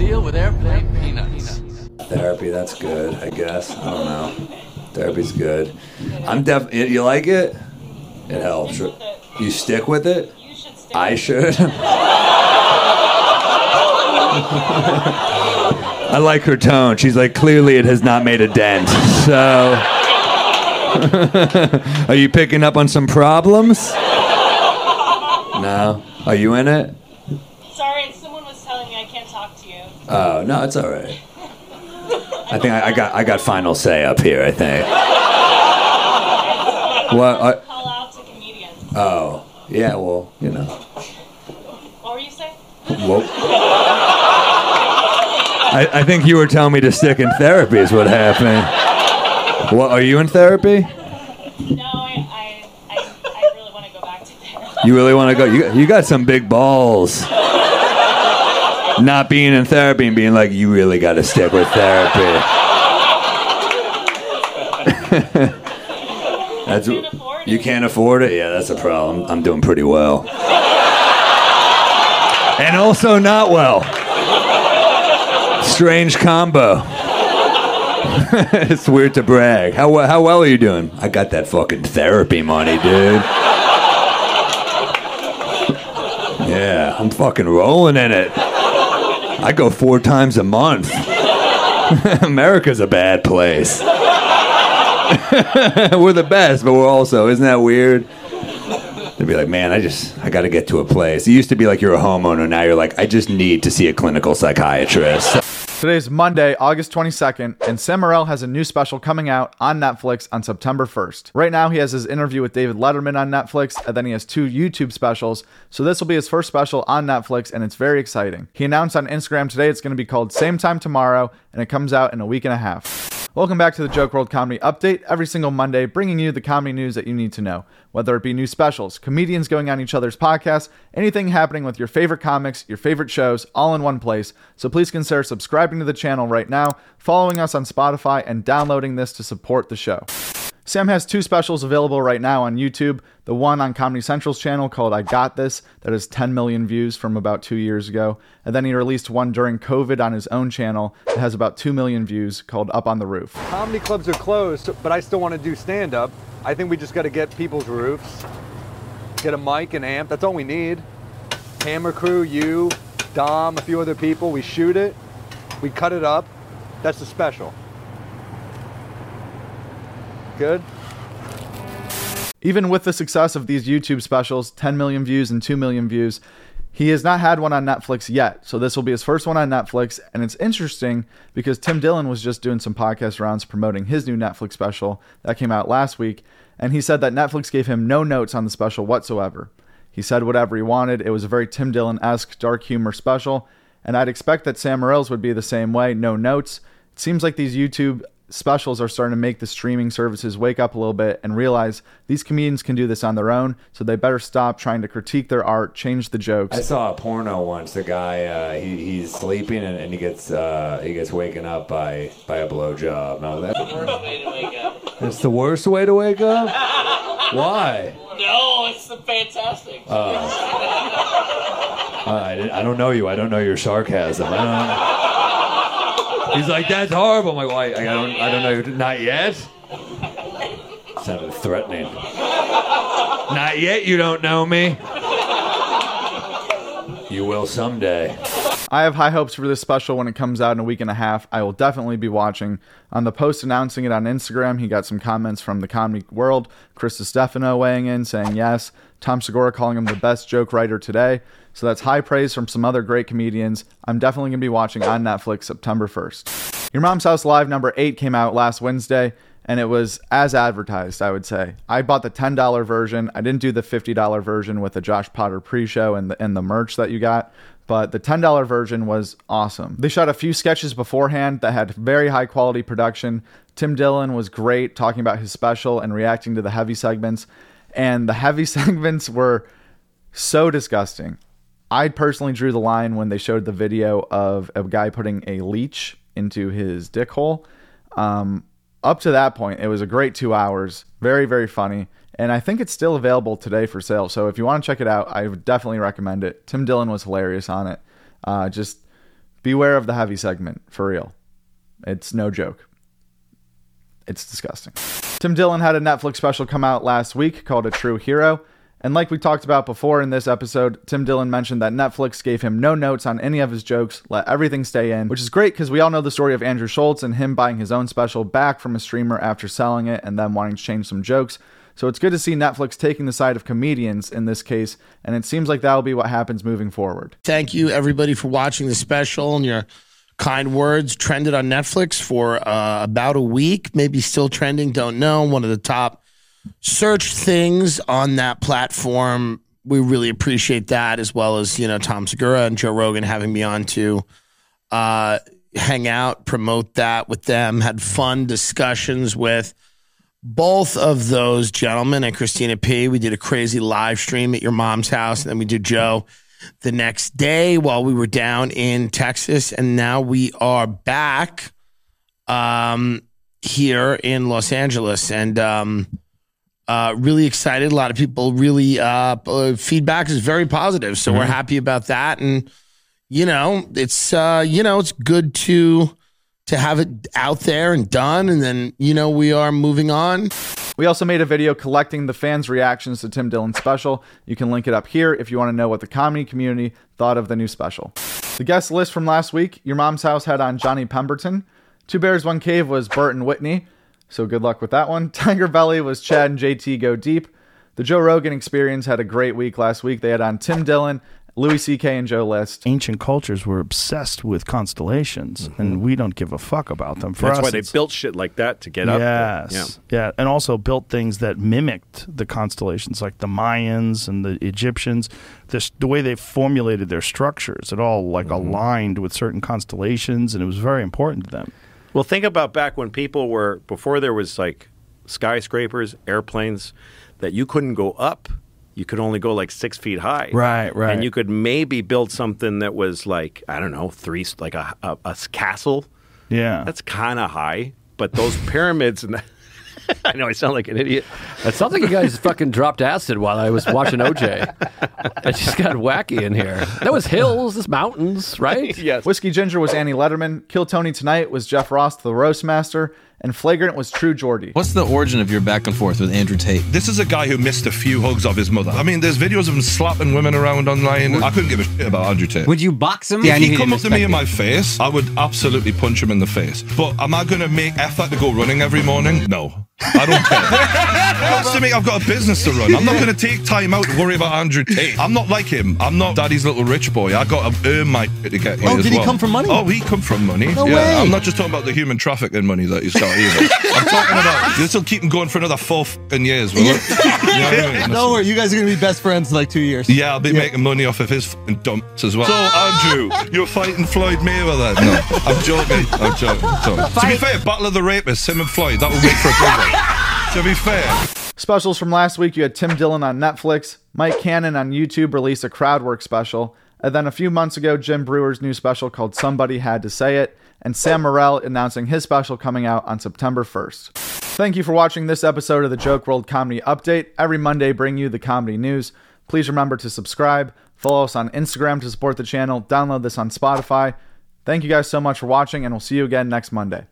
deal with airplane peanuts. Therapy, that's good, I guess. I don't know. Therapy's good. I'm def. You like it? It helps. You stick with it. I should. I like her tone. She's like, clearly it has not made a dent. So, are you picking up on some problems? No. Are you in it? Sorry, someone was telling me I can't talk to you. Oh no, it's all right. I think I, I got I got final say up here. I think. What? I, Call out to comedians. oh, yeah. Well, you know. What were you saying? Whoa. I, I think you were telling me to stick in therapy. Is what happened. What? Are you in therapy? No, I, I, I, I really want to go back to therapy. You really want to go? You, you got some big balls. Not being in therapy and being like, you really got to stick with therapy. That's you can't afford it. Yeah, that's a problem. I'm doing pretty well, and also not well. Strange combo. it's weird to brag. How how well are you doing? I got that fucking therapy money, dude. Yeah, I'm fucking rolling in it. I go four times a month. America's a bad place. we're the best, but we're also, isn't that weird? They'd be like, man, I just, I got to get to a place. It used to be like you're a homeowner. Now you're like, I just need to see a clinical psychiatrist. Today's Monday, August 22nd, and Sam Morril has a new special coming out on Netflix on September 1st. Right now, he has his interview with David Letterman on Netflix, and then he has two YouTube specials. So this will be his first special on Netflix, and it's very exciting. He announced on Instagram today it's going to be called Same Time Tomorrow, and it comes out in a week and a half. Welcome back to the Joke WRLD Comedy Update, every single Monday, bringing you the comedy news that you need to know. Whether it be new specials, comedians going on each other's podcasts, anything happening with your favorite comics, your favorite shows, all in one place. So please consider subscribing to the channel right now, following us on Spotify, and downloading this to support the show. Sam has two specials available right now on YouTube. The one on Comedy Central's channel called I Got This, that has 10 million views from about two years ago. And then he released one during COVID on his own channel that has about 2 million views called Up on the Roof. Comedy clubs are closed, but I still want to do stand up. I think we just got to get people's roofs, get a mic and amp. That's all we need. Hammer crew, you, Dom, a few other people. We shoot it, we cut it up. That's the special. Good? Even with the success of these YouTube specials, 10 million views and 2 million views, he has not had one on Netflix yet. So this will be his first one on Netflix. And it's interesting because Tim Dillon was just doing some podcast rounds promoting his new Netflix special that came out last week. And he said that Netflix gave him no notes on the special whatsoever. He said whatever he wanted. It was a very Tim Dillon esque dark humor special. And I'd expect that Sam Morril's would be the same way no notes. It seems like these YouTube specials are starting to make the streaming services wake up a little bit and realize these comedians can do this on their own, so they better stop trying to critique their art, change the jokes. I saw a porno once. The guy uh, he, he's sleeping and, and he gets uh, he gets waken up by by a blowjob. No, that, way to wake up. that's the worst way to wake up. Why? No, it's fantastic. Uh, I, I don't know you. I don't know your sarcasm. I. He's like, that's horrible. I'm like, why? I don't. I don't know. Not yet. Sounded threatening. Not yet. You don't know me. You will someday. I have high hopes for this special when it comes out in a week and a half. I will definitely be watching. On the post announcing it on Instagram, he got some comments from the comedy world. Chris Stefano weighing in saying yes. Tom Segura calling him the best joke writer today. So that's high praise from some other great comedians. I'm definitely going to be watching on Netflix September 1st. Your Mom's House Live number 8 came out last Wednesday and it was as advertised, I would say. I bought the $10 version. I didn't do the $50 version with the Josh Potter pre-show and the and the merch that you got, but the $10 version was awesome. They shot a few sketches beforehand that had very high quality production. Tim Dillon was great talking about his special and reacting to the heavy segments, and the heavy segments were so disgusting. I personally drew the line when they showed the video of a guy putting a leech into his dick hole. Um, up to that point, it was a great two hours, very, very funny. And I think it's still available today for sale. So if you want to check it out, I would definitely recommend it. Tim Dillon was hilarious on it. Uh, just beware of the heavy segment for real. It's no joke. It's disgusting. Tim Dillon had a Netflix special come out last week called A True Hero. And like we talked about before in this episode, Tim Dillon mentioned that Netflix gave him no notes on any of his jokes, let everything stay in, which is great because we all know the story of Andrew Schulz and him buying his own special back from a streamer after selling it and then wanting to change some jokes. So it's good to see Netflix taking the side of comedians in this case, and it seems like that'll be what happens moving forward. Thank you, everybody, for watching the special and your kind words. Trended on Netflix for uh, about a week, maybe still trending, don't know. One of the top search things on that platform. We really appreciate that, as well as you know Tom Segura and Joe Rogan having me on to uh, hang out, promote that with them. Had fun discussions with both of those gentlemen and Christina P. We did a crazy live stream at your mom's house, and then we did Joe the next day while we were down in Texas, and now we are back um, here in Los Angeles, and um, uh, really excited. A lot of people really uh, uh, feedback is very positive, so we're happy about that, and you know, it's uh, you know, it's good to to have it out there and done, and then you know, we are moving on. We also made a video collecting the fans' reactions to Tim Dillon's special. You can link it up here if you want to know what the comedy community thought of the new special. The guest list from last week Your Mom's House had on Johnny Pemberton. Two Bears, One Cave was Bert and Whitney, so good luck with that one. Tiger Belly was Chad and JT Go Deep. The Joe Rogan Experience had a great week last week. They had on Tim Dillon, Louis C.K., and Joe List. ancient cultures were obsessed with constellations, and we don't give a fuck about them. For That's us, why they built shit like that to get up there. Yes, yeah. and also built things that mimicked the constellations, like the Mayans and the Egyptians. This the way they formulated their structures, it all like Mm-hmm. aligned with certain constellations, and it was very important to them. Well, think about back when people were before there was like skyscrapers, airplanes that you couldn't go up. You could only go like six feet high. Right, right. And you could maybe build something that was like I don't know, three like a a, a castle. Yeah, That's kind of high, but those pyramids and. I know I sound like an idiot. It sounds like you guys fucking dropped acid while I was watching OJ. I just got wacky in here. That was hills, this mountains, right? Yes. Whiskey Ginger was Annie Lederman. Kill Tony Tonight was Jeff Ross, the Roast Master. And Flagrant was True Geordie. What's the origin of your back and forth with Andrew Tate? This is a guy who missed a few hugs of his mother. I mean, there's videos of him slapping women around online. I couldn't give a shit about Andrew Tate. Would you box him? if he come up to me in my face, I would absolutely punch him in the face. But am I going to make effort to go running every morning? No. I don't care. Comes to me, I've got a business to run. I'm not going to take time out to worry about Andrew Tate. I'm not like him. I'm not daddy's little rich boy. I got to earn my to get oh, here Oh, as did he well. come from money? Oh, he come from money. No yeah, way. I'm not just talking about the human trafficking money that he's got either. I'm talking about this will keep him going for another four fucking years, will it? You know what I mean? Don't worry, you guys are gonna be best friends in like two years. Yeah, I'll be making money off of his fucking dumps as well. So, Andrew, you're fighting Floyd Mayweather? No, I'm joking. I'm joking. Sorry. To be fair, Battle of the Rapists, him and Floyd, that would make for a good one. To be fair. Specials from last week, you had Tim Dillon on Netflix, Mike Cannon on YouTube released a crowdwork special, and then a few months ago, Jim Breuer's new special called Somebody Had to Say It, and Sam Morril announcing his special coming out on September 1st. Thank you for watching this episode of the Joke WRLD Comedy Update. Every Monday, bring you the comedy news. Please remember to subscribe, follow us on Instagram to support the channel, download this on Spotify. Thank you guys so much for watching, and we'll see you again next Monday.